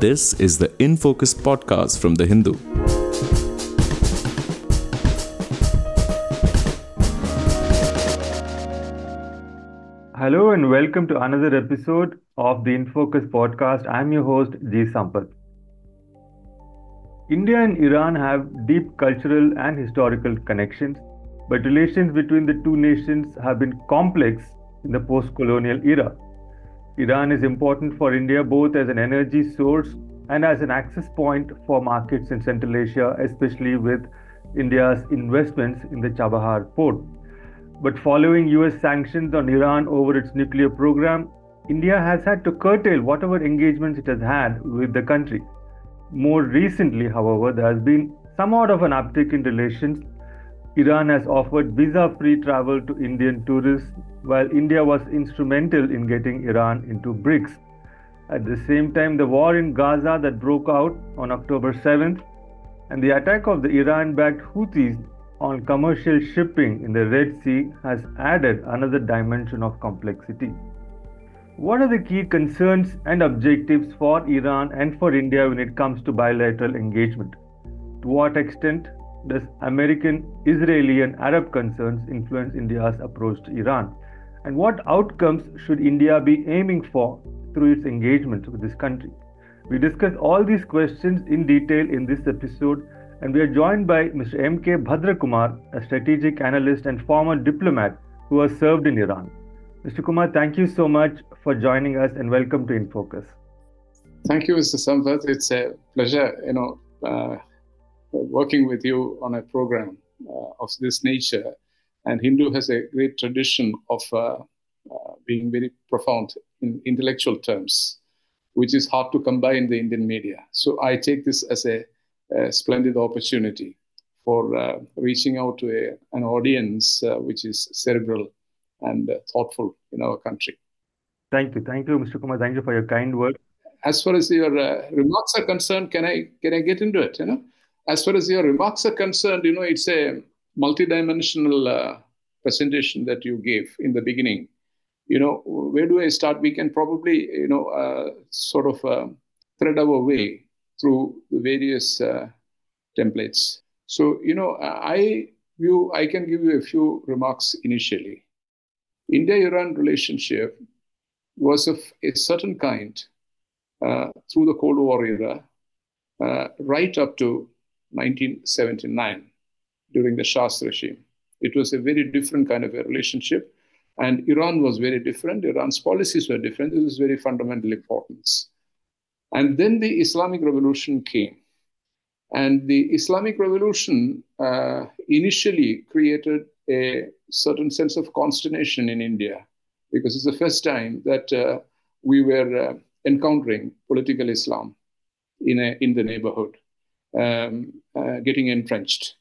This is the In Focus podcast from The Hindu. Hello and welcome to another episode of the In Focus podcast. I'm your host, G. Sampath. India and Iran have deep cultural and historical connections, but relations between the two nations have been complex in the post colonial era. Iran is important for India both as an energy source and as an access point for markets in Central Asia, especially with India's investments in the Chabahar port. But following US sanctions on Iran over its nuclear program, India has had to curtail whatever engagements it has had with the country. More recently, however, there has been somewhat of an uptick in relations. Iran has offered visa free travel to Indian tourists, while India was instrumental in getting Iran into BRICS. At the same time, the war in Gaza that broke out on October 7th and the attack of the Iran backed Houthis on commercial shipping in the Red Sea has added another dimension of complexity. What are the key concerns and objectives for Iran and for India when it comes to bilateral engagement? To what extent does American, Israeli, and Arab concerns influence India's approach to Iran? And what outcomes should India be aiming for through its engagement with this country? We discuss all these questions in detail in this episode, and we are joined by Mr. M.K. Bhadrakumar, a strategic analyst and former diplomat who has served in Iran. Mr. Kumar, thank you so much for joining us and welcome to InFocus. Thank you, Mr. Sampath. It's a pleasure, you know, uh, working with you on a program uh, of this nature. And Hindu has a great tradition of uh, uh being very profound in intellectual terms, which is hard to come by in the Indian media. So I take this as a, a splendid opportunity for uh, reaching out to a, an audience uh, which is cerebral and thoughtful in our country. Thank you. Thank you, Mr. Kumar. Thank you for your kind words. As far as your uh, remarks are concerned, can I can I get into it? You know, as far as your remarks are concerned, you know, it's a multidimensional uh, presentation that you gave in the beginning. You know, where do I start? We can probably, you know, uh, sort of uh, thread our way through the various uh, templates. So, you know, I view I can give you a few remarks initially. India-Iran relationship was of a certain kind uh, through the Cold War era, uh, right up to 1979 during the Shah's regime. It was a very different kind of a relationship. And Iran was very different. Iran's policies were different. This is very fundamental importance. And then the Islamic Revolution came. And the Islamic Revolution uh, initially created a certain sense of consternation in India because it's the first time that uh, we were uh, encountering political Islam in, a, in the neighborhood, um, uh, getting entrenched.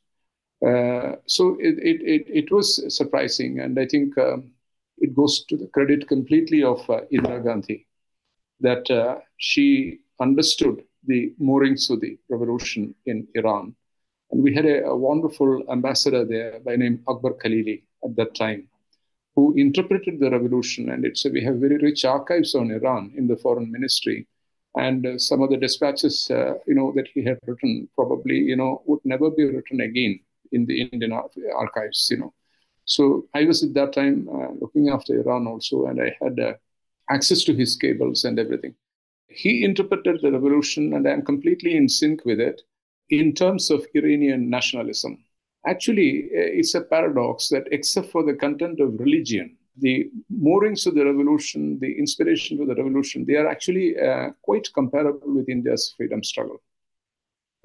Uh, so it, it, it, it, was surprising, and I think um, it goes to the credit completely of uh, Indira Gandhi that uh, she understood the moorings of the revolution in Iran. And we had a, a wonderful ambassador there by name Akbar Khaleeli at that time, who interpreted the revolution. And it's we have very rich archives on Iran in the foreign ministry. And uh, some of the dispatches, uh, you know, that he had written probably, you know, would never be written again in the Indian archives, you know. So I was at that time uh, looking after Iran also, and I had uh, access to his cables and everything. He interpreted the revolution, and I am completely in sync with it in terms of Iranian nationalism. Actually, uh, it's a paradox that, except for the content of religion, the moorings of the revolution, the inspiration for the revolution, they are actually uh, quite comparable with India's freedom struggle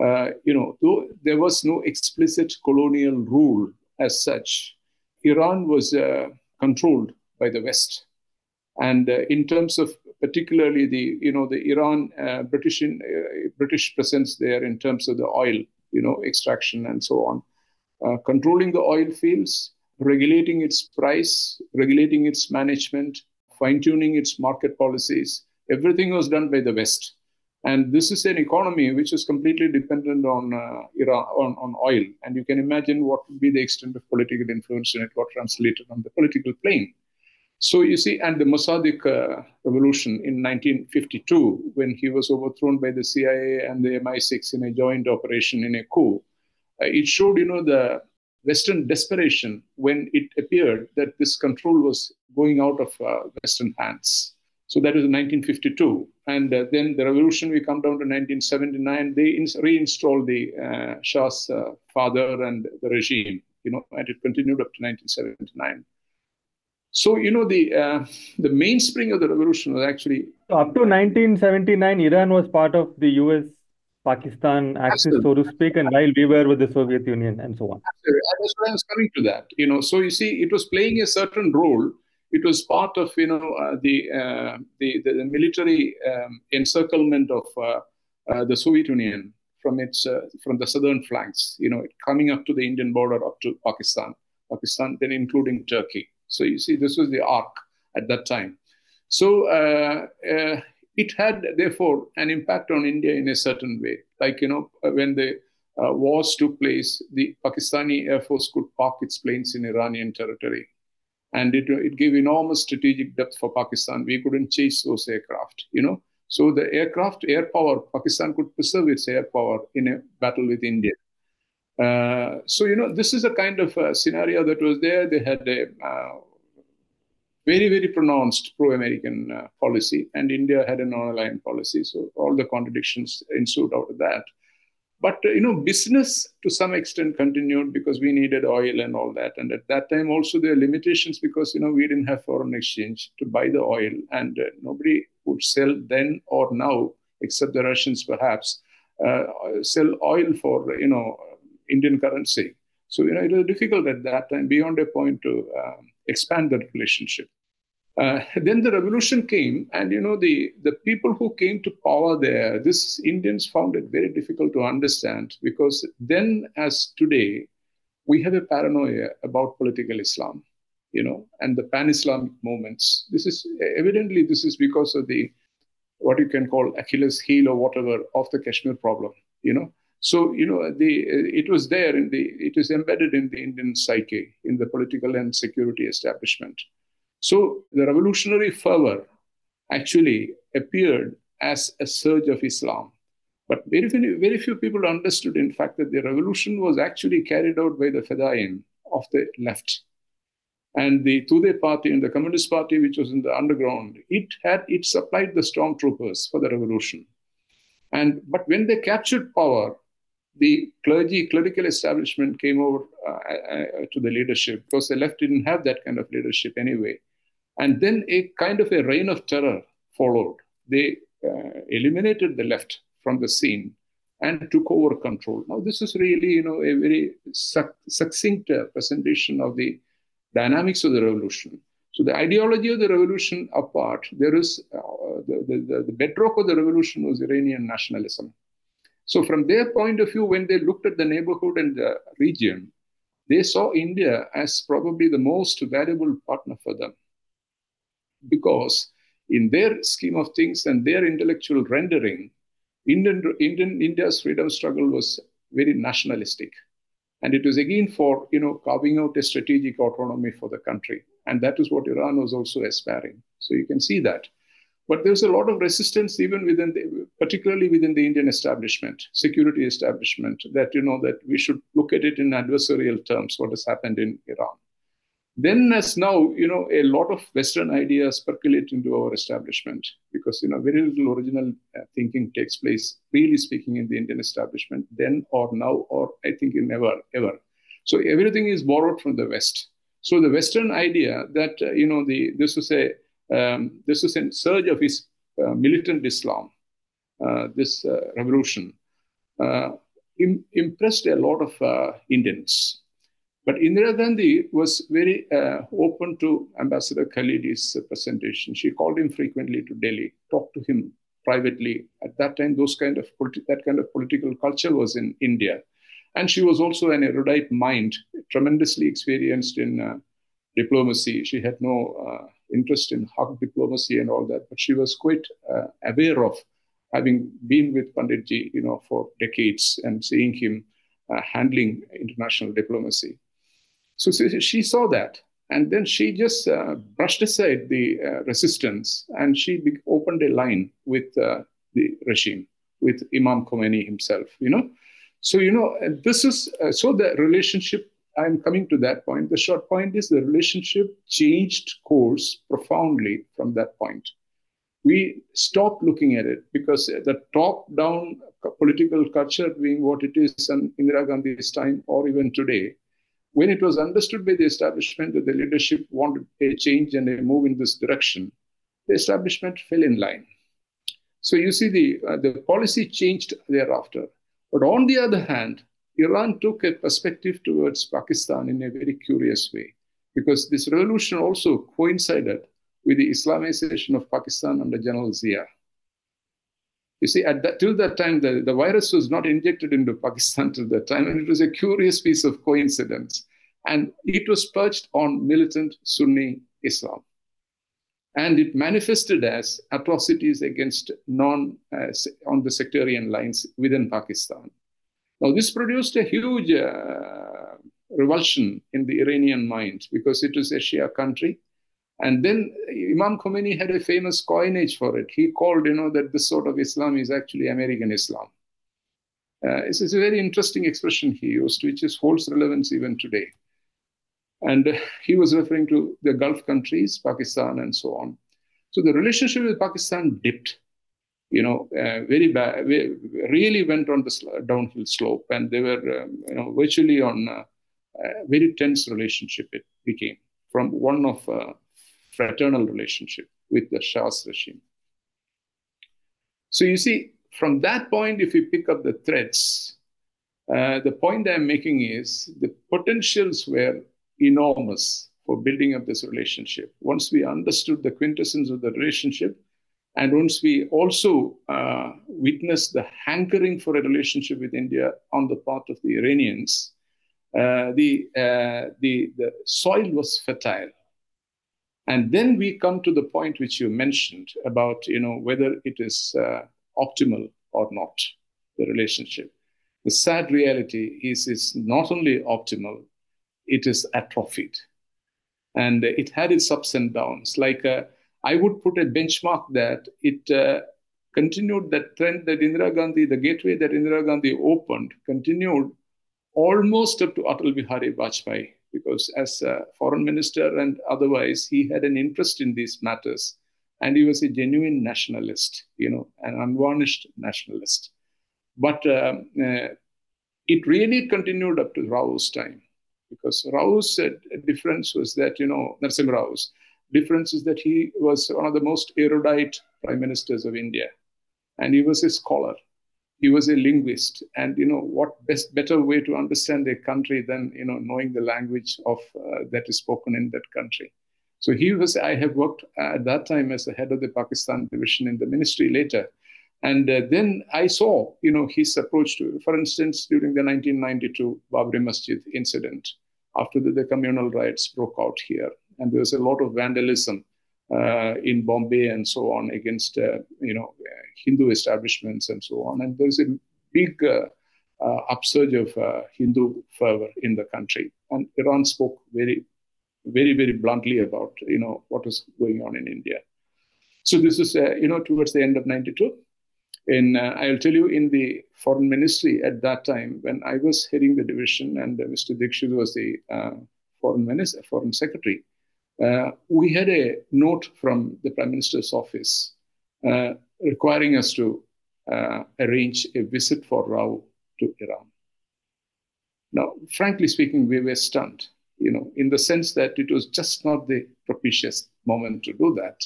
uh, you know, though there was no explicit colonial rule as such, Iran was uh, controlled by the West. And uh, in terms of particularly the, you know, the Iran uh, British in, uh, British presence there in terms of the oil, you know, extraction and so on, controlling the oil fields, regulating its price, regulating its management, fine tuning its market policies, everything was done by the West. And this is an economy which is completely dependent on uh, Iran, on, on oil. And you can imagine what would be the extent of political influence when it got translated on the political plane. So you see, and the Mossadegh uh, revolution in 1952, when he was overthrown by the CIA and the MI6 in a joint operation in a coup, uh, it showed, you know, the Western desperation when it appeared that this control was going out of uh, Western hands. So that was in 1952. And uh, then the revolution, we come down to 1979, they ins- reinstalled the uh, Shah's uh, father and the regime, you know, and it continued up to 1979. So you know the uh, the mainspring of the revolution was actually So up to 1979, Iran was part of the US Pakistan axis, so to speak, and while we were with the Soviet Union and so on. That's what I was coming to that. You know, so you see, it was playing a certain role. It was part of you know uh, the, uh, the, the military um, encirclement of uh, uh the Soviet Union from its uh, from the southern flanks. You know, coming up to the Indian border up to Pakistan, Pakistan, then including Turkey. So you see, this was the arc at that time. So it had, therefore, an impact on India in a certain way. Like, you know, when the uh, wars took place, the Pakistani Air Force could park its planes in Iranian territory. And it, it gave enormous strategic depth for Pakistan. We couldn't chase those aircraft, you know. So the aircraft, air power, Pakistan could preserve its air power in a battle with India. Uh, so, you know, this is a kind of a scenario that was there. They had a uh, very, very pronounced pro American uh, policy, and India had a non aligned policy. So, all the contradictions ensued out of that. But, uh, you know, business to some extent continued because we needed oil and all that. And at that time, also, there were limitations because, you know, we didn't have foreign exchange to buy the oil, and uh, nobody would sell then or now, except the Russians perhaps, sell oil for, you know, Indian currency. So, you know, it was difficult at that time beyond a point to um, expand that relationship. Uh, then the revolution came, and you know the the people who came to power there, this Indians found it very difficult to understand because then, as today, we have a paranoia about political Islam, you know, and the pan-Islamic movements. This is evidently this is because of the what you can call Achilles heel or whatever of the Kashmir problem, you know. So you know, the it was there in the it is embedded in the Indian psyche, in the political and security establishment. So the revolutionary fervor actually appeared as a surge of Islam. But very, few, very few people understood, in fact, that the revolution was actually carried out by the Fedayeen of the left. And the Tudeh party and the Communist Party, which was in the underground, it had it supplied the stormtroopers for the revolution. And but when they captured power, the clergy, clerical establishment came over uh, uh, to the leadership because the left didn't have that kind of leadership anyway. And then a kind of a reign of terror followed. They uh, eliminated the left from the scene and took over control. Now, this is really, you know, a very succinct uh, presentation of the dynamics of the revolution. So, the ideology of the revolution apart, there is uh, the, the, the bedrock of the revolution was Iranian nationalism. So, from their point of view, when they looked at the neighborhood and the region, they saw India as probably the most valuable partner for them. Because in their scheme of things and their intellectual rendering, Indian, Indian, India's freedom struggle was very nationalistic. And it was again for you know carving out a strategic autonomy for the country. And that is what Iran was also aspiring. So you can see that. But there's a lot of resistance even within the, particularly within the Indian establishment, security establishment, that you know that we should look at it in adversarial terms, what has happened in Iran. Then, as now, you know, a lot of Western ideas percolate into our establishment because you know very little original uh, thinking takes place, really speaking, in the Indian establishment then or now or I think in never ever. So everything is borrowed from the West. So the Western idea that uh, you know the this was a um, this was a surge of his uh, militant Islam, uh, this uh, revolution, uh, Im- impressed a lot of Indians. But Indira Gandhi was very uh, open to Ambassador Khalidi's presentation. She called him frequently to Delhi, talked to him privately. At that time, those kind of politi- that kind of political culture was in India, and she was also an erudite mind, tremendously experienced in diplomacy. She had no interest in hard diplomacy and all that, but she was quite uh, aware of having been with Panditji, you know, for decades and seeing him uh, handling international diplomacy. So, she saw that, And then she just uh, brushed aside the uh, resistance and she be- opened a line with uh, the regime, with Imam Khomeini himself, you know. So, you know, this is uh, so the relationship, I'm coming to that point. The short point is the relationship changed course profoundly from that point. We stopped looking at it because the top down political culture being what it is in Indira Gandhi's time or even today, when it was understood by the establishment that the leadership wanted a change and a move in this direction, the establishment fell in line. So you see, the, uh, the policy changed thereafter. But on the other hand, Iran took a perspective towards Pakistan in a very curious way, because this revolution also coincided with the Islamization of Pakistan under General Zia. You see, at that, till that time, the, the virus was not injected into Pakistan till that time, and it was a curious piece of coincidence. And it was perched on militant Sunni Islam. And it manifested as atrocities against non uh, on the sectarian lines within Pakistan. Now, this produced a huge uh, revulsion in the Iranian mind because it was a Shia country. And then Imam Khomeini had a famous coinage for it. He called, you know, that this sort of Islam is actually American Islam. Uh, it's, a very interesting expression he used, which is holds relevance even today. And uh, he was referring to the Gulf countries, Pakistan, and so on. So the relationship with Pakistan dipped, you know, uh, very bad, really went on the downhill slope, and they were, um, you know, virtually on a, a, very tense relationship. It became from one of uh, fraternal relationship with the Shah's regime. So you see, from that point, if you pick up the threads, uh, the point I'm making is the potentials were enormous for building up this relationship. Once we understood the quintessence of the relationship, and once we also uh, witnessed the hankering for a relationship with India on the part of the Iranians, uh, the, uh, the, the soil was fertile and then we come to the point which you mentioned about, you know, whether it is uh, optimal or not, the relationship. The sad reality is it's not only optimal, it is atrophied. And it had its ups and downs. Like uh, I would put a benchmark that it uh, continued that trend that Indira Gandhi, the gateway that Indira Gandhi opened, continued almost up to Atal Bihari Vajpayee because as a foreign minister and otherwise, he had an interest in these matters. And he was a genuine nationalist, you know, an unvarnished nationalist. But um, uh, it really continued up to Rao's time because Rao's uh, difference was that, you know, Narasimha Rao's difference is that he was one of the most erudite prime ministers of India. And he was a scholar he was a linguist. And you know what best better way to understand a country than you know knowing the language of uh, that is spoken in that country. So he was i have worked at that time as the head of the pakistan division in the ministry later. And uh, then i saw you know his approach to for instance during the 1992 babri masjid incident after the, the communal riots broke out here. And there was a lot of vandalism uh, in Bombay and so on against uh, you know Hindu establishments and so on. And there's a big uh, upsurge of Hindu fervor in the country. And Iran spoke very, very, very bluntly about you know what was going on in India. So this is you know towards the end of '92. And uh, I'll tell you in the foreign ministry at that time when I was heading the division and uh, Mr. Dixit was the uh, foreign minister, foreign secretary. Uh, we had a note from the Prime Minister's office uh, requiring us to uh, arrange a visit for Rao to Iran. Now, frankly speaking, we were stunned, you know, in the sense that it was just not the propitious moment to do that.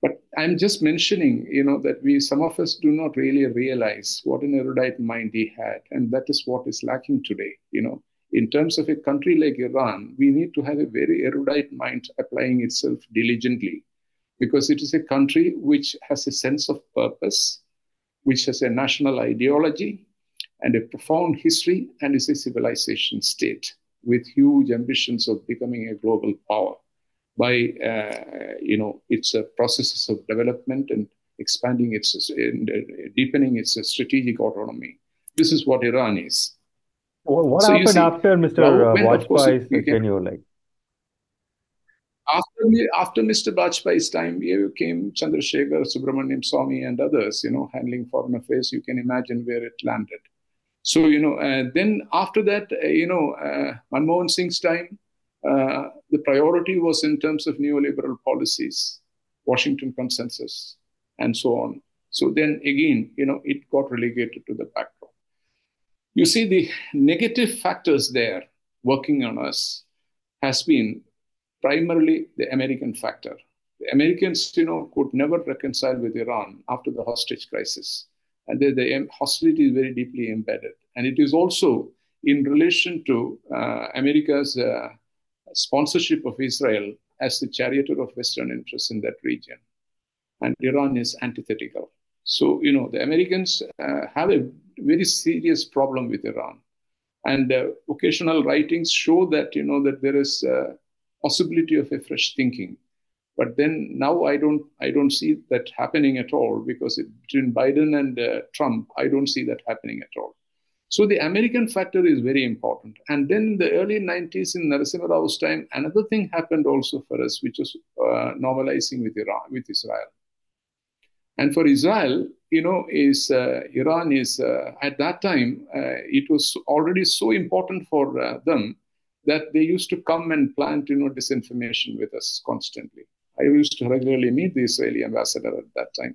But I'm just mentioning, you know, that we, some of us do not really realize what an erudite mind he had. And that is what is lacking today, you know in terms of a country like Iran, we need to have a very erudite mind applying itself diligently because it is a country which has a sense of purpose, which has a national ideology and a profound history, and is a civilization state with huge ambitions of becoming a global power by uh, you know its uh, processes of development and expanding its and uh, deepening its strategic autonomy. This is what Iran is. What, what so happened see, after Mr. Well, Vajpayee's tenure? Like, after, after Mr. Bajpayee's time, here came Chandrasekhar, Subramanian Swamy, and others, you know, handling foreign affairs. You can imagine where it landed. So, you know, uh, then after that, uh, you know, uh, Manmohan Singh's time, uh, the priority was in terms of neoliberal policies, Washington consensus, and so on. So then again, you know, it got relegated to the backdrop. You see, the negative factors there working on us has been primarily the American factor. The Americans, you know, could never reconcile with Iran after the hostage crisis. And the, the hostility is very deeply embedded. And it is also in relation to uh, America's uh, sponsorship of Israel as the charioteer of Western interests in that region. And Iran is antithetical. So, you know, the Americans uh, have a very serious problem with Iran. And uh, occasional writings show that, you know, that there is a possibility of a fresh thinking. But then now I don't, I don't see that happening at all because it, between Biden and uh, Trump, I don't see that happening at all. So the American factor is very important. And then in the early 90s, in Narasimha Rao's time, another thing happened also for us, which was uh, normalizing with Iran, with Israel. And for Israel, you know, is uh, Iran is uh, at that time uh, it was already so important for uh, them that they used to come and plant, you know, disinformation with us constantly. I used to regularly meet the Israeli ambassador at that time.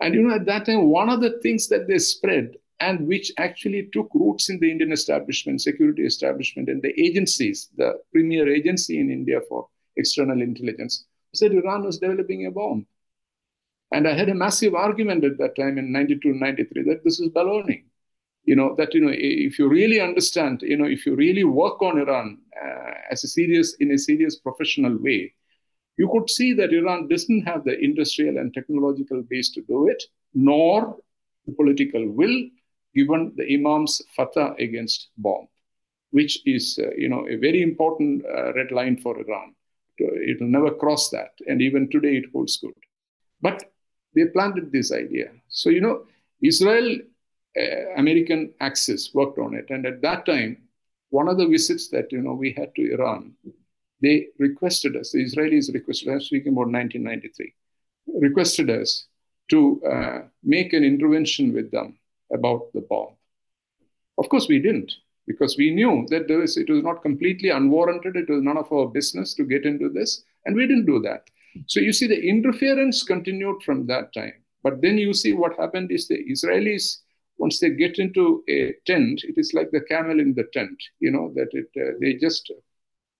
And you know, at that time, one of the things that they spread and which actually took roots in the Indian establishment, security establishment, and the agencies, the premier agency in India for external intelligence, said Iran was developing a bomb. And I had a massive argument at that time in 92, 93 that this is baloney. You know, that, you know, if you really understand, you know, if you really work on Iran uh, as a serious, in a serious professional way, you could see that Iran doesn't have the industrial and technological base to do it, nor the political will, given the Imam's fatwa against bomb, which is, uh, you know, a very important uh, red line for Iran. It will never cross that, and even today it holds good. But they planted this idea. So, you know, Israel uh, American Axis worked on it, and at that time, one of the visits that you know we had to Iran, they requested us. The Israelis requested. I'm speaking about 1993. Requested us to uh, make an intervention with them about the bomb. Of course, we didn't because we knew that was, it was not completely unwarranted. It was none of our business to get into this, and we didn't do that. So you see, the interference continued from that time. But then you see what happened is the Israelis, once they get into a tent, it is like the camel in the tent. You know that it uh, they just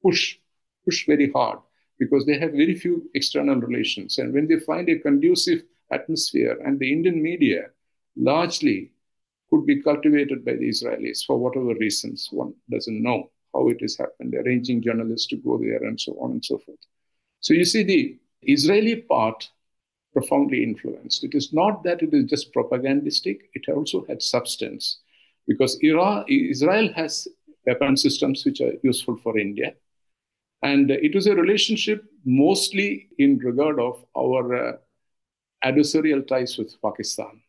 push push very hard because they have very few external relations, and when they find a conducive atmosphere, and the Indian media largely could be cultivated by the Israelis for whatever reasons. One doesn't know how it has happened, arranging journalists to go there and so on and so forth. So you see, the Israeli part profoundly influenced. It is not that it is just propagandistic, it also had substance. Because Israel has weapon systems which are useful for India. And it was a relationship mostly in regard of our uh, adversarial ties with Pakistan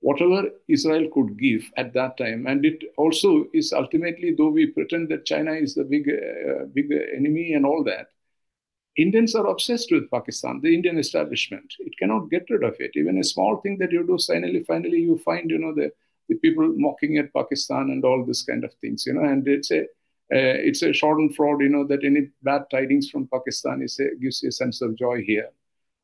whatever Israel could give at that time. And it also is ultimately, though we pretend that China is the big, uh, big enemy and all that, Indians are obsessed with Pakistan, the Indian establishment. It cannot get rid of it. Even a small thing that you do, finally, finally, you find, you know, the, the people mocking at Pakistan and all this kind of things, you know, and it's a, uh, it's a schadenfreude, you know, that any bad tidings from Pakistan is a, gives you a sense of joy here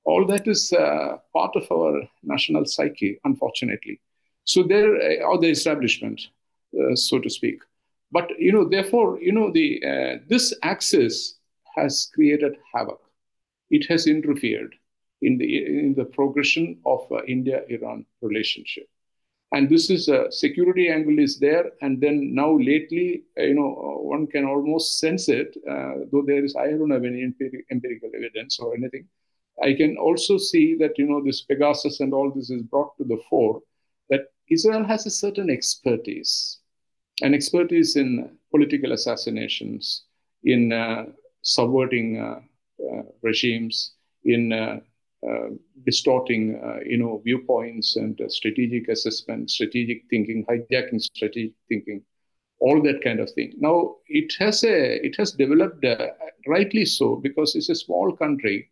all that is uh, part of our national psyche, unfortunately. So there, uh, or the establishment, uh, so to speak. But you know, therefore, you know, the uh, this axis has created havoc. It has interfered in the in the progression of uh, India-Iran relationship. And this is a security angle is there, and then now lately, uh, you know, one can almost sense it, though there is I don't have any empirical evidence or anything I can also see that you know this Pegasus and all this is brought to the fore that Israel has a certain expertise, an expertise in political assassinations, in uh, subverting uh, uh, regimes, in uh, distorting you know viewpoints and strategic assessment, strategic thinking, hijacking strategic thinking. all that kind of thing. Now it has a it has developed rightly so because it's a small country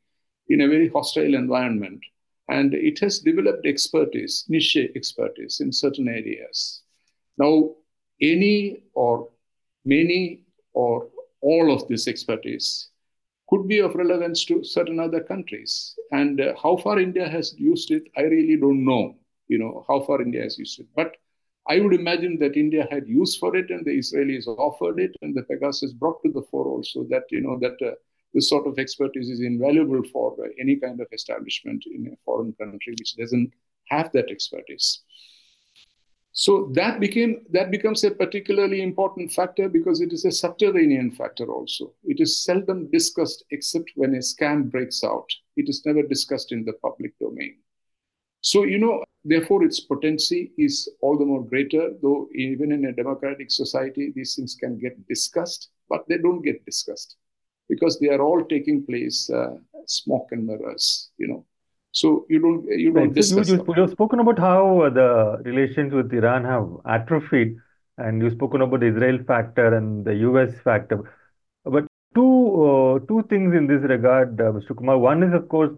in a very hostile environment, and it has developed expertise, niche expertise in certain areas. Now, any or many or all of this expertise could be of relevance to certain other countries. And uh, how far India has used it, I really don't know. You know how far India has used it, but I would imagine that India had use for it, and the Israelis offered it, and the Pegasus brought to the fore also that you know that uh, this sort of expertise is invaluable for uh, any kind of establishment in a foreign country which doesn't have that expertise. So that became that becomes a particularly important factor because it is a subterranean factor also. It is seldom discussed except when a scam breaks out. It is never discussed in the public domain. So you know, therefore, its potency is all the more greater. Though even in a democratic society, these things can get discussed, but they don't get discussed because they are all taking place uh, smoke and mirrors. You know, so you don't you don't right. discuss. So you, you, you've spoken about how the relations with Iran have atrophied, and you've spoken about the Israel factor and the US factor. But two uh, two things in this regard, uh, Mr. Kumar. One is, of course,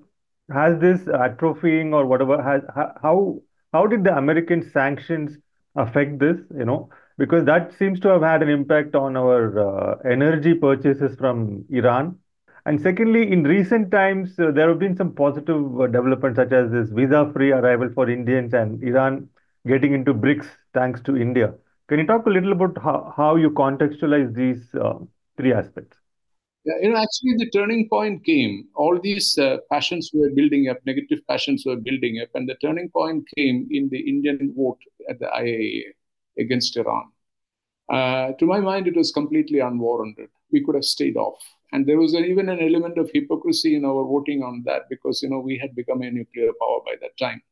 has this atrophying or whatever has how how did the American sanctions affect this? You know, because that seems to have had an impact on our uh, energy purchases from Iran and secondly, in recent times, uh, there have been some positive uh, developments, such as this visa-free arrival for Indians and Iran getting into BRICS thanks to India. Can you talk a little about how, how you contextualize these uh, three aspects? Yeah, you know, actually, the turning point came. All these uh, passions were building up, negative passions were building up, and the turning point came in the Indian vote at the IAEA against Iran. Uh, to my mind, it was completely unwarranted. We could have stayed off and there was even an element of hypocrisy in our voting on that because you know we had become a nuclear power by that time.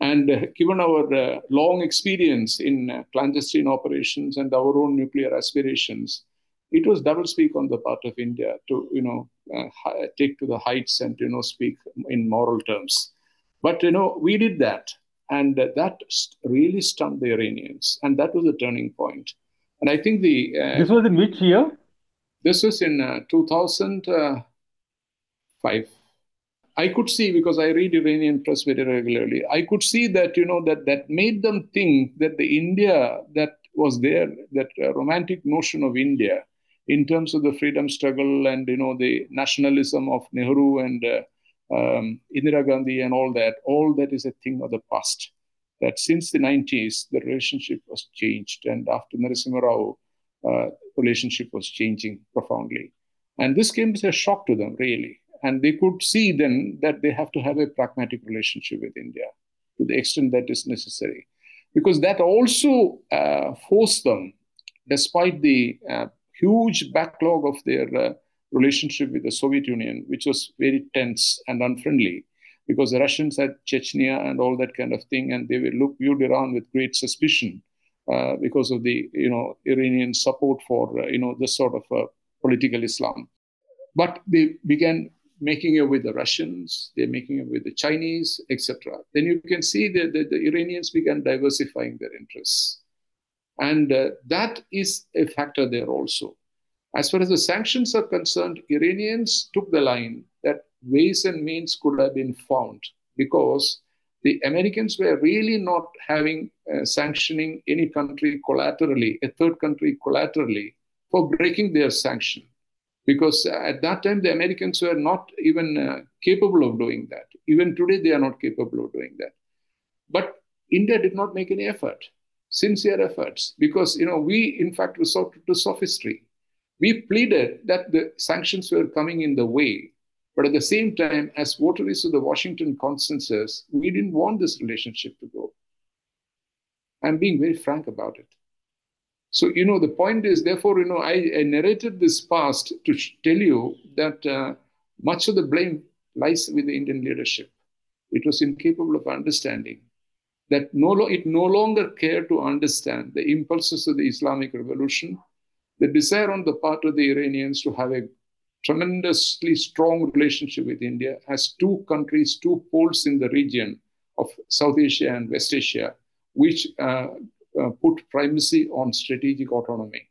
And uh, given our uh, long experience in uh, clandestine operations and our own nuclear aspirations it was doublespeak on the part of india to you know uh, take to the heights and you know speak in moral terms. But you know we did that. And that really stunned the iranians. And that was a turning point. point. And i think the uh, this was in which year this was in uh, 2005. I could see because I read Iranian press very regularly. I could see that you know that that made them think that the India that was there, that uh, romantic notion of India in terms of the freedom struggle and you know the nationalism of Nehru and uh, um, Indira Gandhi and all that, all that is a thing of the past. That since the 90s, the relationship was changed, and after Narasimha Rao uh, relationship was changing profoundly. And this came as a shock to them, really. And they could see then that they have to have a pragmatic relationship with India to the extent that is necessary. Because that also uh, forced them, despite the uh, huge backlog of their uh, relationship with the Soviet Union, which was very tense and unfriendly, because the Russians had Chechnya and all that kind of thing, and they were looked viewed Iran with great suspicion uh, because of the you know Iranian support for uh, you know this sort of uh, political Islam. But they began making it with the Russians, they're making it with the Chinese, etc. Then you can see that the, the, Iranians began diversifying their interests. And uh, that is a factor there also. As far as the sanctions are concerned, Iranians took the line that ways and means could have been found because the Americans were really not having uh, sanctioning any country collaterally, a third country collaterally, for breaking their sanction. Because at that time, the Americans were not even uh, capable of doing that. Even today, they are not capable of doing that. But India did not make any effort, sincere efforts, because you know we, in fact, resorted to sophistry. We pleaded that the sanctions were coming in the way but at the same time, as votaries of the Washington consensus, we didn't want this relationship to go. I'm being very frank about it. So, you know, the point is, therefore, you know, I, I narrated this past to tell you that uh, much of the blame lies with the Indian leadership. It was incapable of understanding that no, it no longer cared to understand the impulses of the Islamic revolution, the desire on the part of the Iranians to have a tremendously strong relationship with India, has two countries, two poles in the region of South Asia and West Asia, which uh, uh, put primacy on strategic autonomy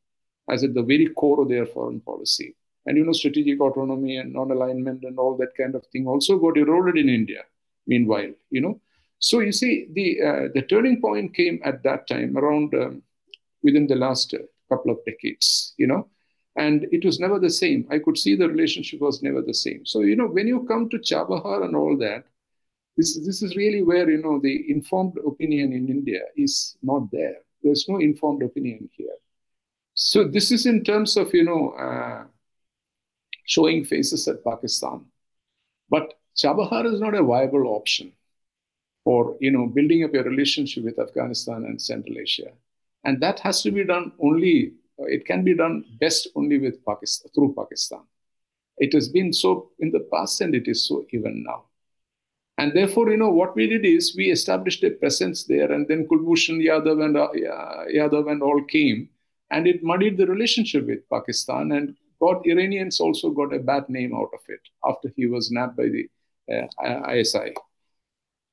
as at the very core of their foreign policy. And you know, strategic autonomy and non-alignment and all that kind of thing also got eroded in India. Meanwhile, you know, so you see, the uh, the turning point came at that time around um, within the last couple of decades. You know, and it was never the same. I could see the relationship was never the same. So you know, when you come to Chabahar and all that, this this is really where you know the informed opinion in India is not there. There's no informed opinion here. So this is in terms of you know uh, showing faces at Pakistan, but Chabahar is not a viable option for you know building up a relationship with Afghanistan and Central Asia, and that has to be done only it can be done best only with Pakistan, through Pakistan. It has been so in the past and it is so even now. And therefore, you know, what we did is we established a presence there and then Kulbhushan Yadav and, uh, Yadav and all came and it muddied the relationship with Pakistan and got Iranians also got a bad name out of it after he was nabbed by the uh, ISI.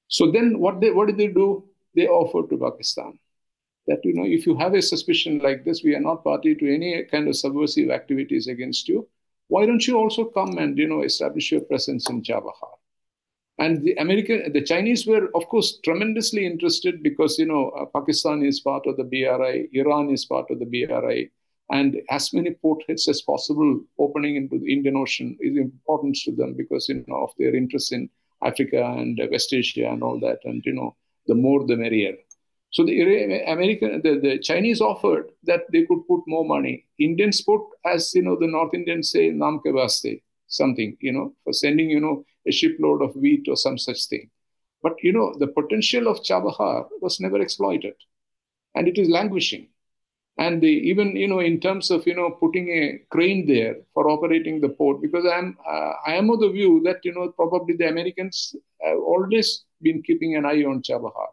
So then what, they, what did they do? They offered to Pakistan that you know if you have a suspicion like this we are not party to any kind of subversive activities against you why don't you also come and you know establish your presence in Chabahar and the American the Chinese were of course tremendously interested because you know uh, Pakistan is part of the BRI Iran is part of the BRI and as many portheads as possible opening into the Indian Ocean is important to them because you know of their interest in Africa and West Asia and all that and you know the more the merrier so the American, the, the Chinese offered that they could put more money. Indians put, as you know, the North Indians say, "Nam ke vaste," something, you know, for sending, you know, a shipload of wheat or some such thing. But you know, the potential of Chabahar was never exploited, and it is languishing. And the, even you know, in terms of you know, putting a crane there for operating the port, because I'm uh, I am of the view that you know probably the Americans have always been keeping an eye on Chabahar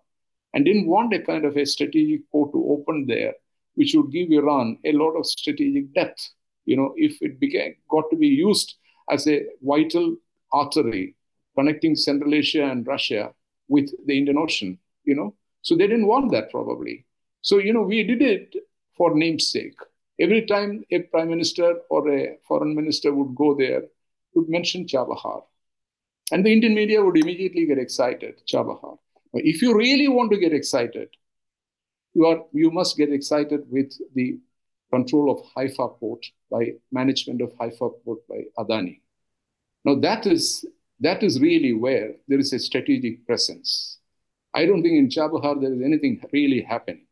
and didn't want a kind of a strategic port to open there, which would give Iran a lot of strategic depth. You know, if it became got to be used as a vital artery connecting Central Asia and Russia with the Indian Ocean, you know. So they didn't want that probably. So, you know, we did it for namesake. Every time a prime minister or a foreign minister would go there, would mention Chabahar. And the Indian media would immediately get excited, Chabahar. If you really want to get excited, you, are, you must get excited with the control of Haifa port by management of Haifa port by Adani. Now that is that is really where there is a strategic presence. I don't think in Chabahar there is anything really happening.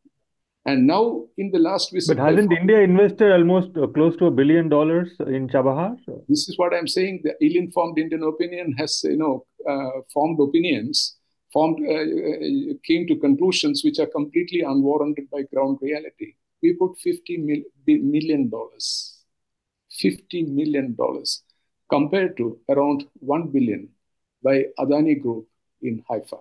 And now in the last visit, but hasn't India invested almost uh, close to a billion dollars in Chabahar? This is what I'm saying. The ill-informed Indian opinion has you know uh, formed opinions formed, uh, uh, came to conclusions which are completely unwarranted by ground reality. We put $50 million, $50 million compared to around 1 billion by Adani Group in Haifa.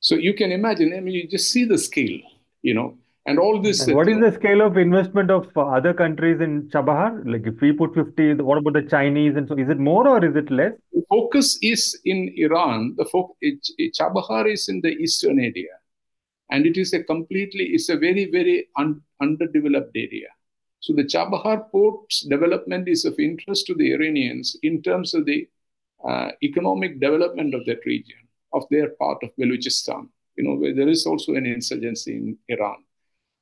So you can imagine, I mean, you just see the scale, you know, and all this. And what is the scale of investment of other countries in Chabahar? Like if we put 50, what about the Chinese? And so is it more or is it less? The focus is in Iran. The fo- it, it, Chabahar is in the eastern area. And it is a completely, it's a very, very un, underdeveloped area. So the Chabahar port's development is of interest to the Iranians in terms of the uh, economic development of that region, of their part of Baluchistan. You know, where there is also an insurgency in Iran.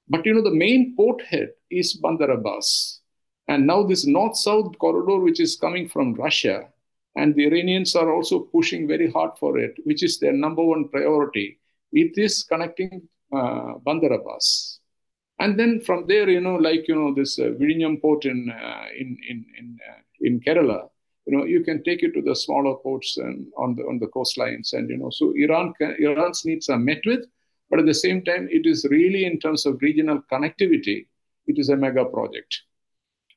But you know, the main port head is Bandar Abbas. And now this north-south corridor, which is coming from Russia, and the Iranians are also pushing very hard for it, which is their number one priority. It is connecting uh, Bandar Abbas. And then from there, you know, like you know, this uh, port in uh, in in in, uh, in Kerala, you know, you can take it to the smaller ports and on the on the coastlines, and you know, so Iran can, Iran's needs are met with, but at the same time, it is really in terms of regional connectivity, it is a mega project.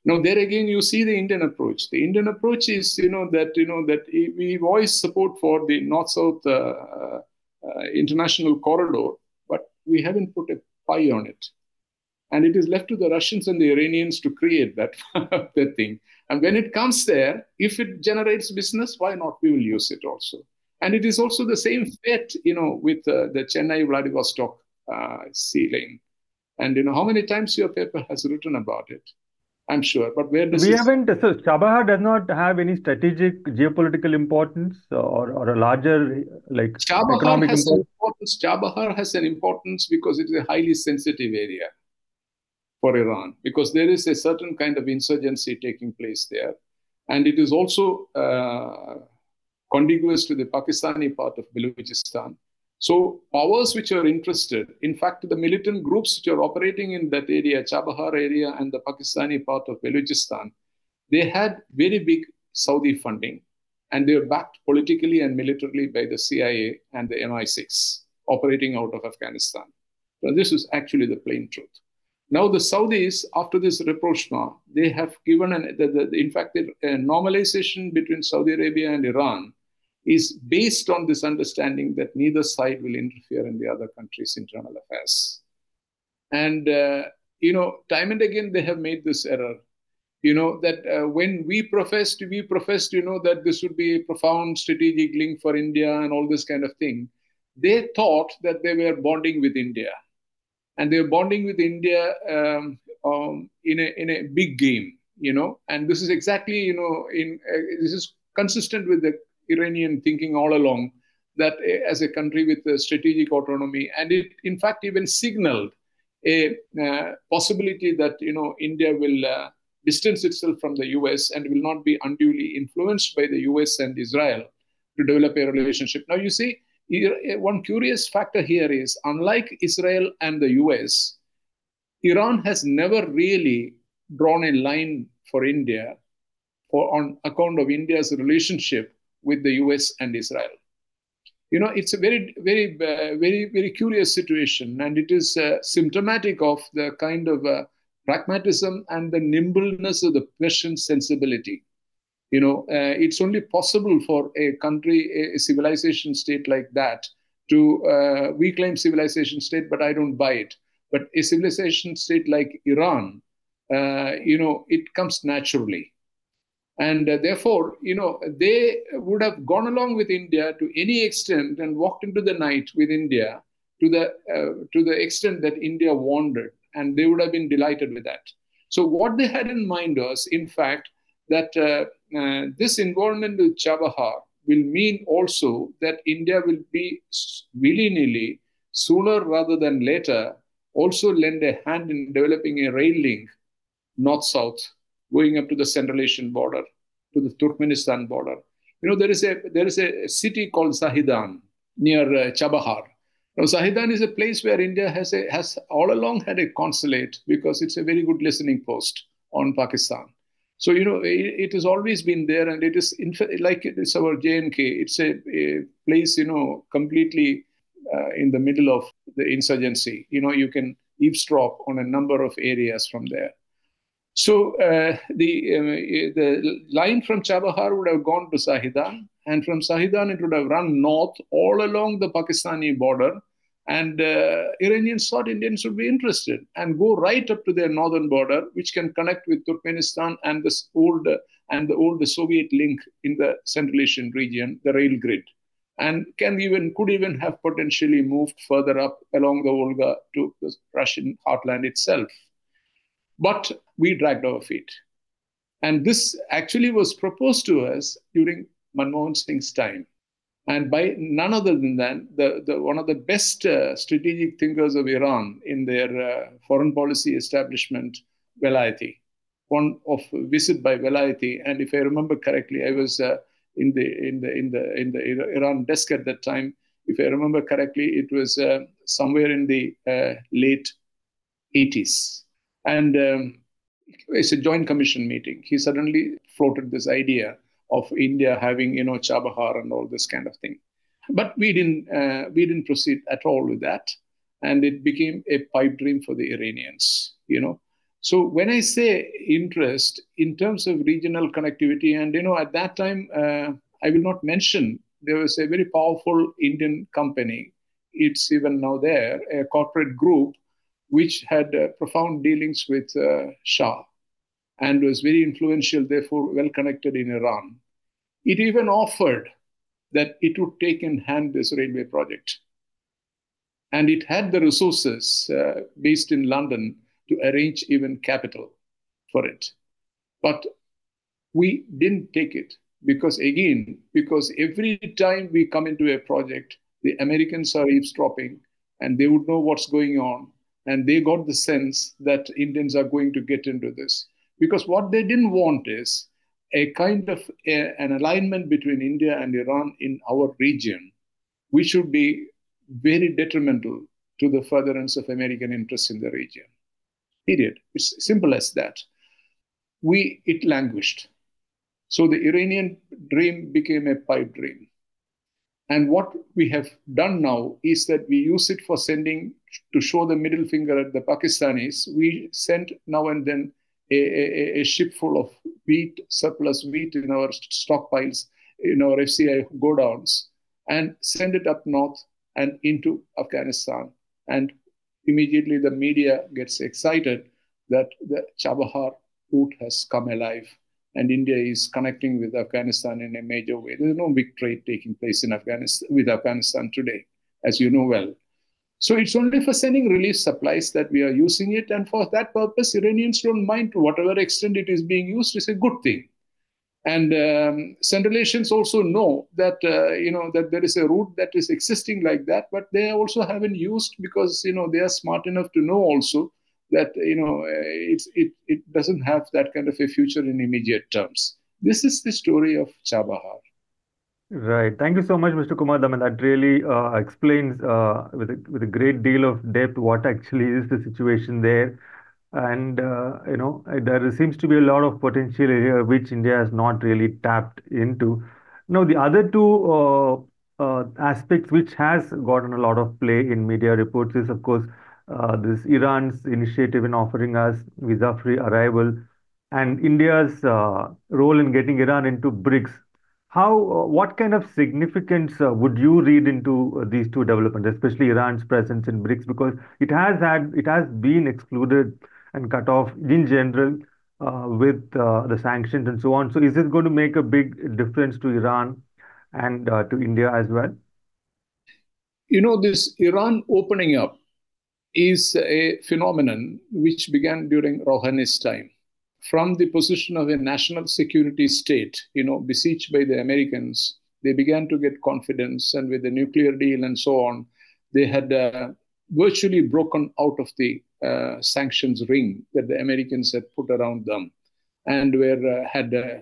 Now, there again, you see the Indian approach. The Indian approach is, you know, that you know that we voice support for the north-south uh, uh, international corridor, but we haven't put a pie on it, and it is left to the Russians and the Iranians to create that that thing. And when it comes there, if it generates business, why not? We will use it also. And it is also the same fate, you know, with uh, the Chennai Vladivostok uh, sea lane. And you know how many times your paper has written about it. I'm sure, but where does we haven't? So Chabahar does not have any strategic geopolitical importance or, or a larger like Chabahar economic has importance. importance. Chabahar has an importance because it is a highly sensitive area for Iran because there is a certain kind of insurgency taking place there, and it is also uh, contiguous to the Pakistani part of Balochistan. So powers which are interested, in fact, the militant groups which are operating in that area, Chabahar area and the Pakistani part of Balochistan, they had very big Saudi funding and they were backed politically and militarily by the CIA and the MI6 operating out of Afghanistan. So this is actually the plain truth. Now the Saudis, after this rapprochement, they have given an, the, the, in fact, the uh, normalization between Saudi Arabia and Iran is based on this understanding that neither side will interfere in the other country's internal affairs. And, uh, you know, time and again, they have made this error. You know, that uh, when we professed, we professed, you know, that this would be a profound strategic link for India and all this kind of thing. They thought that they were bonding with India. And they were bonding with India um, um, in, a, in a big game, you know. And this is exactly, you know, in uh, this is consistent with the Iranian thinking all along that as a country with a strategic autonomy, and it in fact even signaled a uh, possibility that you know India will uh, distance itself from the U.S. and will not be unduly influenced by the U.S. and Israel to develop a relationship. Now you see, one curious factor here is unlike Israel and the U.S., Iran has never really drawn a line for India for on account of India's relationship with the US and Israel. You know, it's a very, very, uh, very, very curious situation, and it is uh, symptomatic of the kind of uh, pragmatism and the nimbleness of the Persian sensibility. You know, uh, it's only possible for a country, a civilization state like that, to uh, we claim civilization state, but I don't buy it. But a civilization state like Iran, uh, you know, it comes naturally and uh, therefore, you know, they would have gone along with India to any extent and walked into the night with India to the uh, to the extent that India wanted, and they would have been delighted with that. So what they had in mind was, in fact, that uh, uh this involvement with Chabahar will mean also that India will be willy-nilly, sooner rather than later, also lend a hand in developing a rail link north-south going up to the Central Asian border, to the Turkmenistan border. You know, there is a there is a city called Zahedan near uh, Chabahar. Now, Zahedan is a place where India has a, has all along had a consulate because it's a very good listening post on Pakistan. So you know, it, it has always been there, and it is in like it's our J&K. It's a, a place you know completely uh, in the middle of the insurgency. You know, you can eavesdrop on a number of areas from there. So uh, the uh, the line from Chabahar would have gone to Zahedan, and from Zahedan it would have run north all along the Pakistani border. And uh, Iranians thought Indians would be interested and go right up to their northern border, which can connect with Turkmenistan and the old and the old Soviet link in the Central Asian region, the rail grid, and can even could even have potentially moved further up along the Volga to the Russian heartland itself. But we dragged our feet. And this actually was proposed to us during Manmohan Singh's time. And by none other than the, the, one of the best uh, strategic thinkers of Iran in their uh, foreign policy establishment, Velayati, one of visit by Velayati. And if I remember correctly, I was uh, in, the, in, the, in, the, in the Iran desk at that time. If I remember correctly, it was uh, somewhere in the uh, late 80s. And um, it's a joint commission meeting. He suddenly floated this idea of India having, you know, Chabahar and all this kind of thing. But we didn't, uh, we didn't proceed at all with that. And it became a pipe dream for the Iranians, you know. So when I say interest in terms of regional connectivity, and, you know, at that time, uh, I will not mention, there was a very powerful Indian company. It's even now there, a corporate group which had uh, profound dealings with uh, Shah and was very influential, therefore well connected in Iran. It even offered that it would take in hand this railway project. and it had the resources uh, based in London to arrange even capital for it. But we didn't take it because, again, because every time we come into a project, the Americans are eavesdropping and they would know what's going on. And they got the sense that Indians are going to get into this. Because what they didn't want is a kind of a, an alignment between India and Iran in our region, which should be very detrimental to the furtherance of American interests in the region. Period. It's simple as that. We it languished. So the Iranian dream became a pipe dream. And what we have done now is that we use it for sending to show the middle finger at the Pakistanis. We send now and then a, a, a ship full of wheat, surplus wheat in our stockpiles, in our FCI godowns, and send it up north and into Afghanistan. And immediately the media gets excited that the Chabahar route has come alive and India is connecting with Afghanistan in a major way. There's no big trade taking place in Afghanistan with Afghanistan today, as you know well. So it's only for sending relief supplies that we are using it, and for that purpose, Iranians don't mind to whatever extent it is being used is a good thing. And um, Central Asians also know that uh, you know that there is a route that is existing like that, but they also haven't used because you know they are smart enough to know also that you know it's it it doesn't have that kind of a future in immediate terms. This is the story of Chabahar. Right. Thank you so much, Mr. Kumar Daman. That really uh, explains uh, with a, with a great deal of depth what actually is the situation there and uh, you know there seems to be a lot of potential here which India has not really tapped into. Now the other two uh, uh, aspects which has gotten a lot of play in media reports is of course uh, this Iran's initiative in offering us visa-free arrival and India's role in getting Iran into BRICS. How, uh, what kind of significance would you read into these two developments, especially Iran's presence in BRICS, because it has had, it has been excluded and cut off in general uh, with uh, the sanctions and so on. So is this going to make a big difference to Iran and uh, to India as well? You know, this Iran opening up is a phenomenon which began during Rouhani's time. From the position of a national security state, you know, besieged by the Americans, they began to get confidence, and with the nuclear deal and so on, they had uh, virtually broken out of the uh, sanctions ring that the Americans had put around them, and were uh, had uh,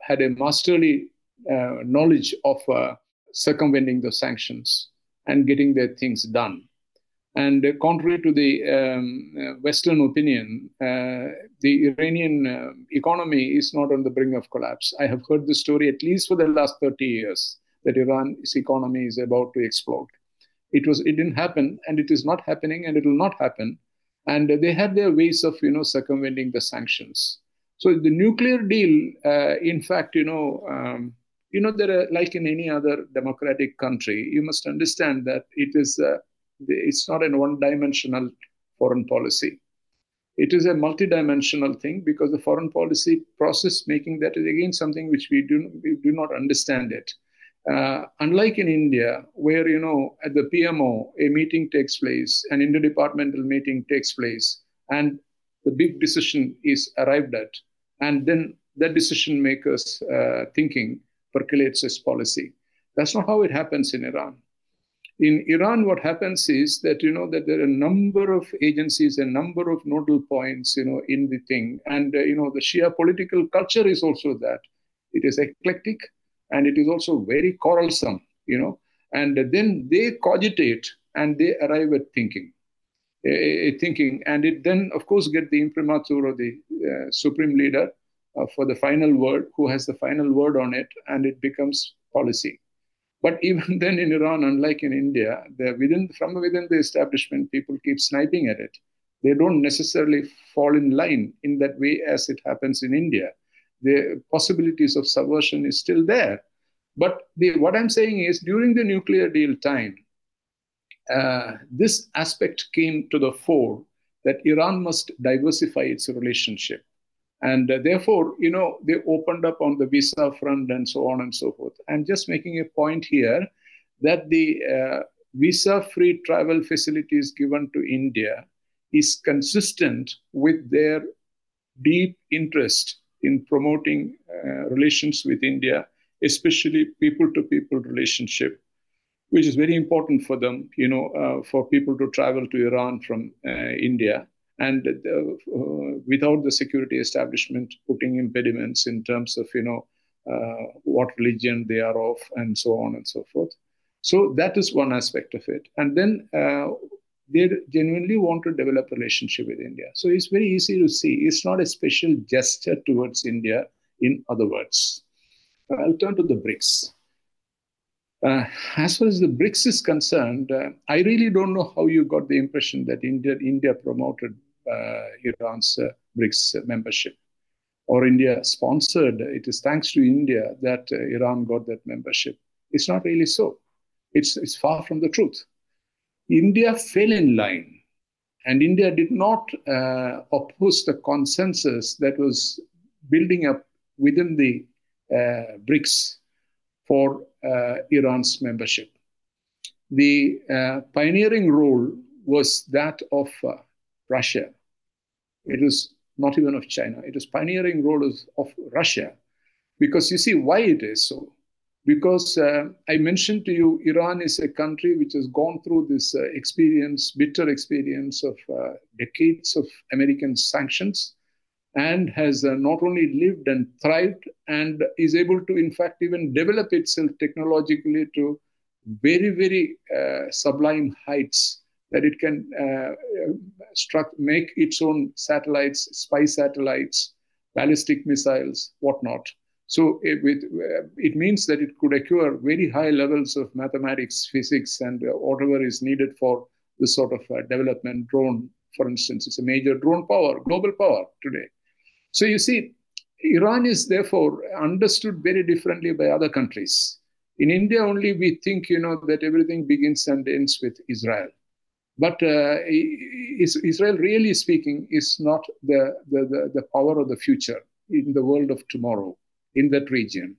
had a masterly uh, knowledge of uh, circumventing the sanctions and getting their things done. And contrary to the um, Western opinion, the Iranian economy is not on the brink of collapse. I have heard the story at least for the last 30 years that Iran's economy is about to explode. It was it didn't happen and it is not happening and it will not happen. And they had their ways of you know circumventing the sanctions. So the nuclear deal uh, in fact you know um, you know there are like in any other democratic country you must understand that it is uh, it's not a one dimensional foreign policy it is a multidimensional thing because the foreign policy process making that is again something which we do we do not understand it uh, unlike in India, where you know at the PMO a meeting takes place, an interdepartmental meeting takes place, and the big decision is arrived at, and then the decision makers' uh, thinking percolates as policy. That's not how it happens in Iran. In Iran, what happens is that you know that there are a number of agencies, a number of nodal points, you know, in the thing, and uh, you know the Shia political culture is also that it is eclectic and it is also very quarrelsome, you know. And then they cogitate and they arrive at thinking, a, thinking, and it then, of course, get the imprimatur of the uh, supreme leader uh, for the final word, who has the final word on it, and it becomes policy. But even then, in Iran, unlike in India, within from within the establishment, people keep sniping at it. They don't necessarily fall in line in that way as it happens in India the possibilities of subversion is still there. But the, what I'm saying is during the nuclear deal time, uh, this aspect came to the fore that Iran must diversify its relationship. And uh, therefore, you know, they opened up on the visa front and so on and so forth. I'm just making a point here that the uh, visa free travel facilities given to India is consistent with their deep interest in promoting uh, relations with India, especially people to people relationship, which is very important for them, you know, uh, for people to travel to Iran from uh, India. And uh, without the security establishment putting impediments in terms of, you know, uh, what religion they are of, and so on and so forth. So that is one aspect of it. And then uh, they genuinely want to develop a relationship with India. So it's very easy to see. It's not a special gesture towards India, in other words. I'll turn to the BRICS. Uh, as far as the BRICS is concerned, uh, I really don't know how you got the impression that India, India promoted uh, Iran's uh, BRICS membership or India sponsored. It is thanks to India that uh, Iran got that membership. It's not really so. It's, it's far from the truth. India fell in line, and India did not uh, oppose the consensus that was building up within the uh, BRICS for uh, Iran's membership. The uh, pioneering role was that of uh, Russia. It was not even of China. It is pioneering role of, of Russia, because you see why it is so. Because uh, I mentioned to you, Iran is a country which has gone through this uh, experience, bitter experience of uh, decades of American sanctions, and has uh, not only lived and thrived, and is able to, in fact, even develop itself technologically to very, very uh, sublime heights that it can uh, struck, make its own satellites, spy satellites, ballistic missiles, whatnot. So it, uh, it, means that it could acquire very high levels of mathematics, physics, and uh, whatever is needed for this sort of uh, development. Drone, for instance, is a major drone power, global power today. So you see, Iran is therefore understood very differently by other countries. In India, only we think, you know, that everything begins and ends with Israel. But uh, Israel, really speaking, is not the, the, the, the power of the future in the world of tomorrow in that region.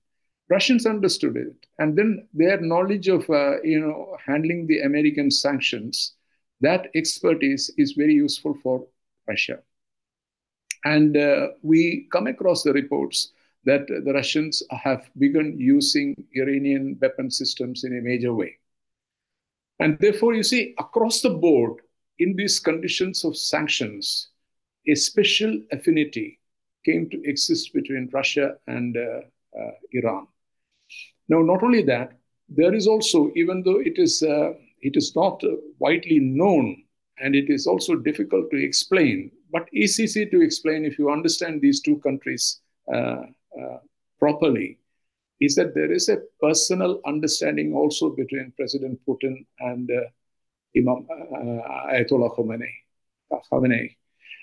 Russians understood it, and then their knowledge of uh, you know handling the American sanctions, that expertise is very useful for Russia. And uh, we come across the reports that the Russians have begun using Iranian weapon systems in a major way. And therefore, you see, across the board, in these conditions of sanctions, a special affinity came to exist between Russia and uh, uh, Iran. Now, not only that, there is also, even though it is, uh, it is not widely known and it is also difficult to explain, but easy to explain if you understand these two countries uh, uh, properly, is that there is a personal understanding also between President Putin and uh, Imam Ayatollah Khomeini. Khomeini.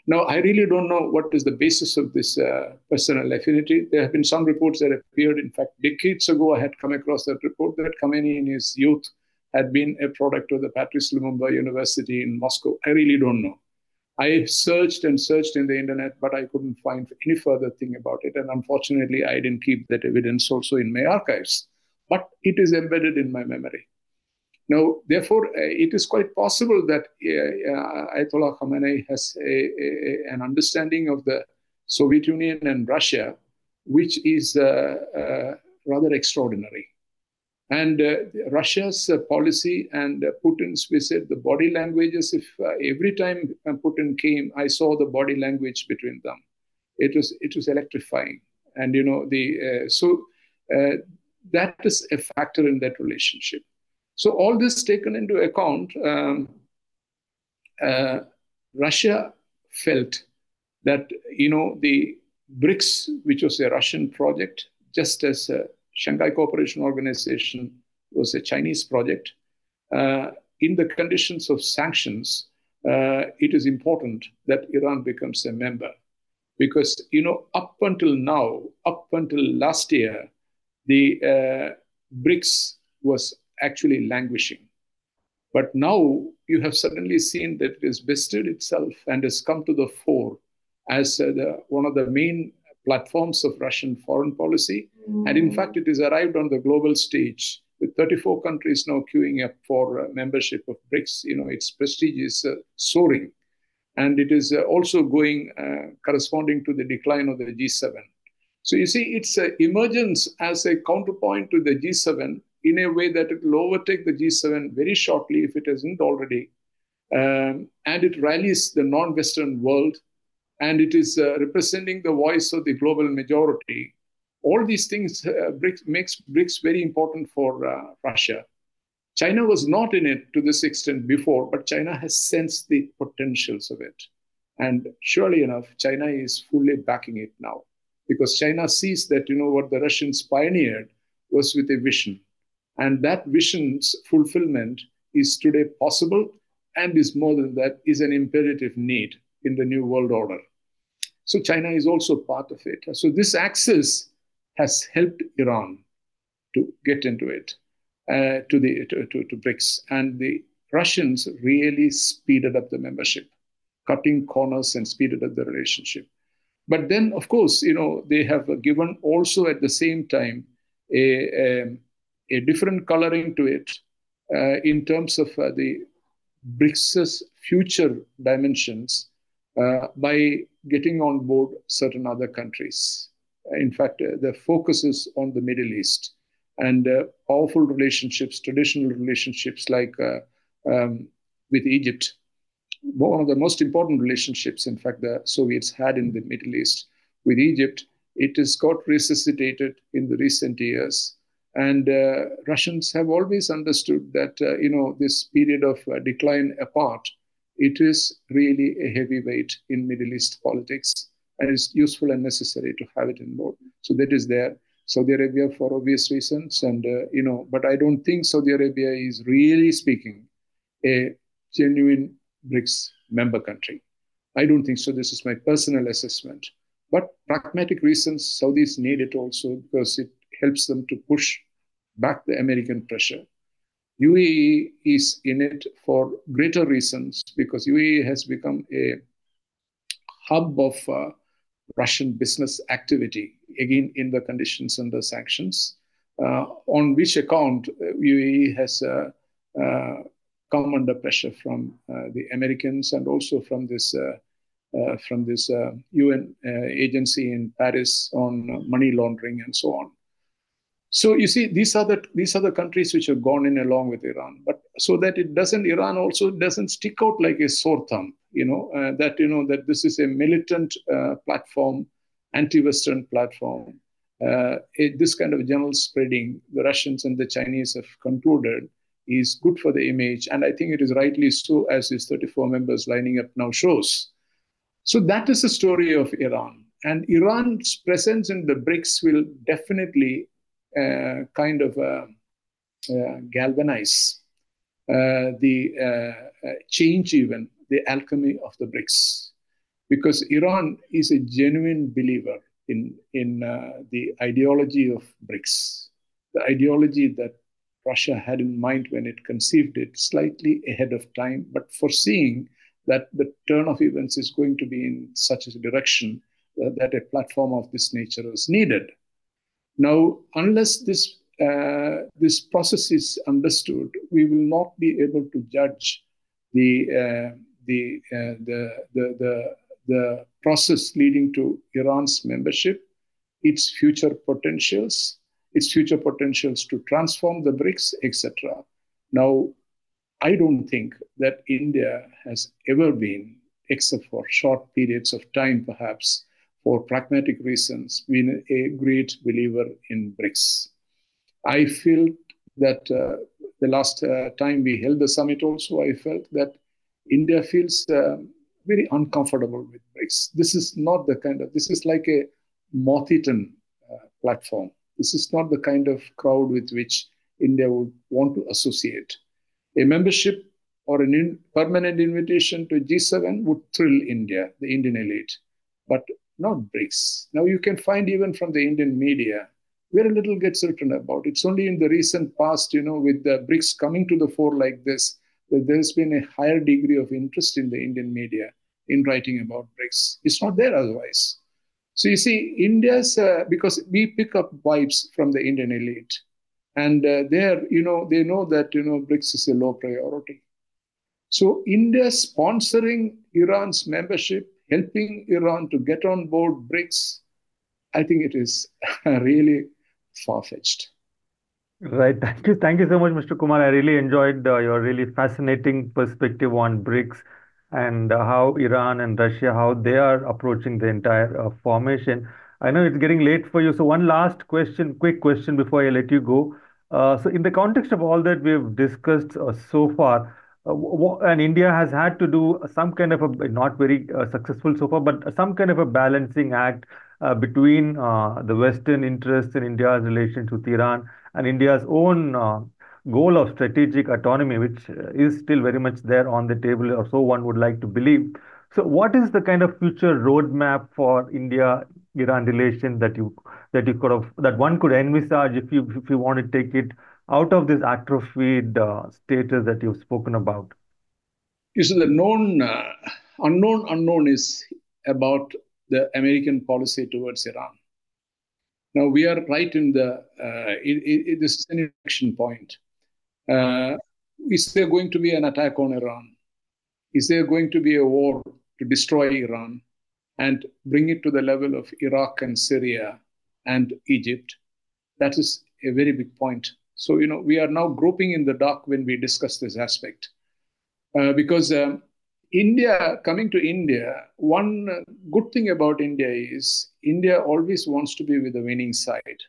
Now, I really don't know what is the basis of this uh, personal affinity. There have been some reports that appeared. In fact, decades ago, I had come across that report that Khomeini in his youth had been a product of the Patrice Lumumba University in Moscow. I really don't know. I searched and searched in the internet, but I couldn't find any further thing about it. And unfortunately, I didn't keep that evidence also in my archives. But it is embedded in my memory. Now, therefore, uh, it is quite possible that uh, uh, Ayatollah Khamenei has a, a, an understanding of the Soviet Union and Russia, which is rather extraordinary. And uh, Russia's uh, policy and uh, Putin's visit, the body languages, if every time Putin came, I saw the body language between them. It was, it was electrifying. And, you know, the, so that is a factor in that relationship. So all this taken into account, um, uh, Russia felt that you know the BRICS, which was a Russian project, just as Shanghai Cooperation Organization was a Chinese project. Uh, in the conditions of sanctions, uh, it is important that Iran becomes a member because you know up until now, up until last year, the uh, BRICS was actually languishing. But now you have suddenly seen that it has bested itself and has come to the fore as uh, the, one of the main platforms of Russian foreign policy. Mm. And in fact, it has arrived on the global stage with 34 countries now queuing up for uh, membership of BRICS, you know, its prestige is uh, soaring. And it is uh, also going uh, corresponding to the decline of the G7. So you see, its emergence as a counterpoint to the G7 in a way that it will overtake the G7 very shortly if it hasn't already. Um, and it rallies the non Western world and it is uh, representing the voice of the global majority all these things uh, BRICS, makes BRICS very important for uh, Russia. China was not in it to this extent before, but China has sensed the potentials of it. And surely enough, China is fully backing it now because China sees that, you know, what the Russians pioneered was with a vision. And that vision's fulfillment is today possible and is more than that, is an imperative need in the new world order. So China is also part of it. So this axis has helped Iran to get into it, uh, to the to, to, to BRICS, and the Russians really speeded up the membership, cutting corners and speeded up the relationship. But then, of course, you know they have given also at the same time a a, a different coloring to it uh, in terms of uh, the BRICS's future dimensions by getting on board certain other countries in fact, uh, the focus is on the Middle East and uh, powerful relationships, traditional relationships like uh, um, with Egypt. One of the most important relationships, in fact, the Soviets had in the Middle East with Egypt. It has got resuscitated in the recent years. And uh, Russians have always understood that, uh, you know, this period of uh, decline apart, it is really a heavyweight in Middle East politics and it's useful and necessary to have it in board. So that is there. Saudi Arabia for obvious reasons, and uh, you know, but I don't think Saudi Arabia is really speaking a genuine BRICS member country. I don't think so. This is my personal assessment. But pragmatic reasons, Saudis need it also because it helps them to push back the American pressure. UAE is in it for greater reasons because UAE has become a hub of uh, Russian business activity, again in the conditions under sanctions, uh, on which account UAE uh, has uh, uh, come under pressure from the Americans and also from this from this UN agency in Paris on money laundering and so on. So you see, these are the these are the countries which have gone in along with Iran, but so that it doesn't Iran also doesn't stick out like a sore thumb. You know uh, that you know that this is a militant uh, platform, anti-Western platform. Uh, it, this kind of general spreading, the Russians and the Chinese have concluded is good for the image, and I think it is rightly so, as these 34 members lining up now shows. So that is the story of Iran, and Iran's presence in the BRICS will definitely kind of uh, uh, galvanize the change, even the alchemy of the BRICS. Because Iran is a genuine believer in, in the ideology of BRICS, the ideology that Russia had in mind when it conceived it slightly ahead of time, but foreseeing that the turn of events is going to be in such a direction uh, that a platform of this nature is needed. Now, unless this uh, this process is understood, we will not be able to judge the uh, the, uh, the, the the the process leading to Iran's membership, its future potentials, its future potentials to transform the BRICS, etc. Now, I don't think that India has ever been, except for short periods of time, perhaps, for pragmatic reasons, been a great believer in BRICS. I feel that uh, the last uh, time we held the summit, also, I felt that India feels uh, very uncomfortable with BRICS. This is not the kind of, this is like a moth eaten uh, platform. This is not the kind of crowd with which India would want to associate. A membership or a in permanent invitation to G7 would thrill India, the Indian elite. But not BRICS. Now you can find even from the Indian media, very little gets written about. It's only in the recent past, you know, with the BRICS coming to the fore like this, that there's been a higher degree of interest in the Indian media in writing about BRICS. It's not there otherwise. So you see, India's, uh, because we pick up vibes from the Indian elite. And uh, there, you know, they know that, you know, BRICS is a low priority. So India sponsoring Iran's membership, helping Iran to get on board BRICS, I think it is really far-fetched. Right. Thank you. Thank you so much, Mr. Kumar. I really enjoyed uh, your really fascinating perspective on BRICS and uh, how Iran and Russia, how they are approaching the entire uh, formation. I know it's getting late for you. So one last question, quick question before I let you go. Uh, so in the context of all that we've discussed uh, so far, and India has had to do some kind of a not very uh, successful so far, but some kind of a balancing act uh, between uh, the Western interests in India's relations with Iran and India's own goal of strategic autonomy, which is still very much there on the table, or so one would like to believe. So, what is the kind of future roadmap for India-Iran relations that you that you could have that one could envisage if you if you want to take it out of this atrophied uh, status that you've spoken about? You see, the known uh, unknown unknown is about the American policy towards Iran. Now we are right in the uh, it, it, this is an inflection point. Is there going to be an attack on Iran? Is there going to be a war to destroy Iran and bring it to the level of Iraq and Syria and Egypt? That is a very big point. So, you know, we are now groping in the dark when we discuss this aspect. Uh, because um, India, coming to India, one good thing about India is India always wants to be with the winning side.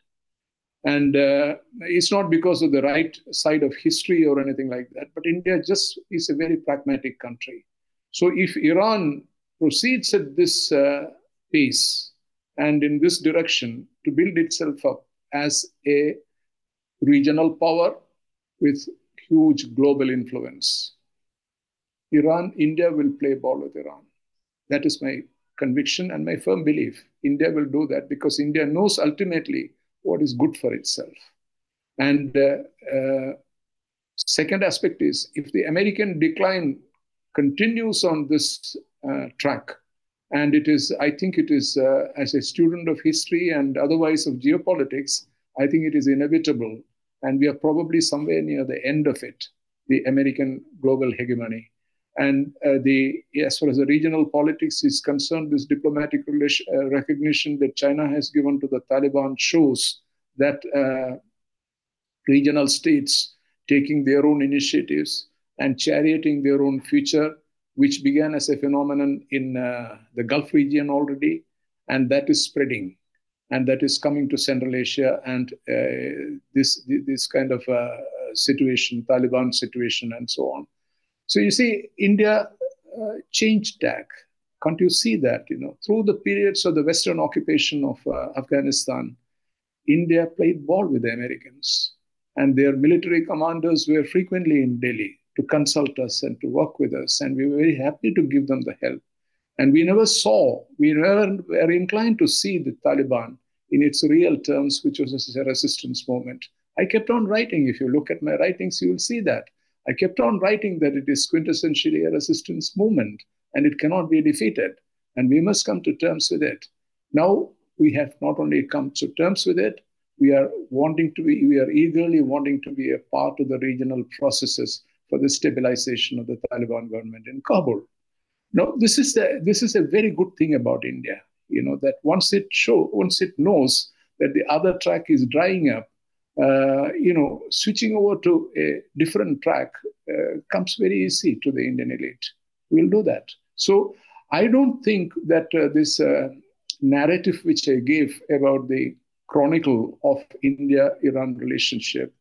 And uh, it's not because of the right side of history or anything like that, but India just is a very pragmatic country. So if Iran proceeds at this uh, pace and in this direction to build itself up as a regional power with huge global influence, Iran, India will play ball with Iran. That is my conviction and my firm belief. India will do that because India knows ultimately what is good for itself. And uh, uh, second aspect is if the American decline continues on this uh, track, and it is, I think it is, uh, as a student of history and otherwise of geopolitics, I think it is inevitable. And we are probably somewhere near the end of it, the American global hegemony. And uh, the, as far as the regional politics is concerned, this diplomatic relation, uh, recognition that China has given to the Taliban shows that uh, regional states taking their own initiatives and charioting their own future, which began as a phenomenon in uh, the Gulf region already, and that is spreading, and that is coming to Central Asia, and uh, this this kind of uh, situation, Taliban situation, and so on. So you see, India uh, changed tack. Can't you see that? You know, through the periods of the Western occupation of uh, Afghanistan, India played ball with the Americans, and their military commanders were frequently in Delhi to consult us and to work with us, and we were very happy to give them the help. And we never saw, we never were inclined to see the Taliban in its real terms, which was a resistance movement. I kept on writing. If you look at my writings, you will see that. I kept on writing that it is quintessentially a resistance movement and it cannot be defeated. And we must come to terms with it. Now we have not only come to terms with it, we are wanting to be, we are eagerly wanting to be a part of the regional processes for the stabilization of the Taliban government in Kabul. Now, this is the this is a very good thing about India. You know that once it show once it knows that the other track is drying up, uh, you know, switching over to a different track uh, comes very easy to the Indian elite. We'll do that. So I don't think that uh, this uh, narrative which I gave about the chronicle of India-Iran relationship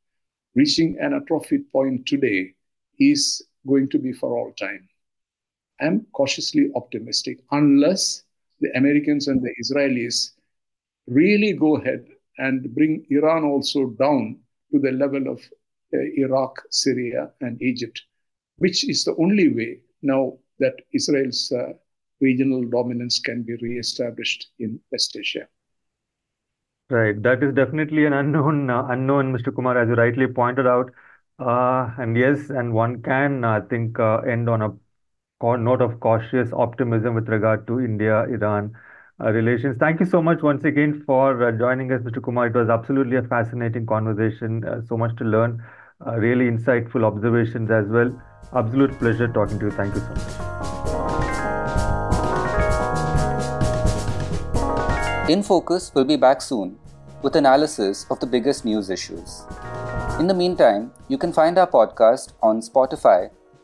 reaching an atrophied point today is going to be for all time. I'm cautiously optimistic unless the Americans and the Israelis really go ahead and bring Iran also down to the level of uh, Iraq, Syria, and Egypt, which is the only way now that Israel's uh, regional dominance can be re-established in West Asia. Right, that is definitely an unknown, uh, unknown, Mr. Kumar, as you rightly pointed out. Uh, and yes, and one can, I think, uh, end on a note of cautious optimism with regard to India, Iran uh, relations. Thank you so much once again for uh, joining us, Mr. Kumar. It was absolutely a fascinating conversation, uh, so much to learn, really insightful observations as well. Absolute pleasure talking to you. Thank you so much. In Focus will be back soon with analysis of the biggest news issues. In the meantime, you can find our podcast on Spotify,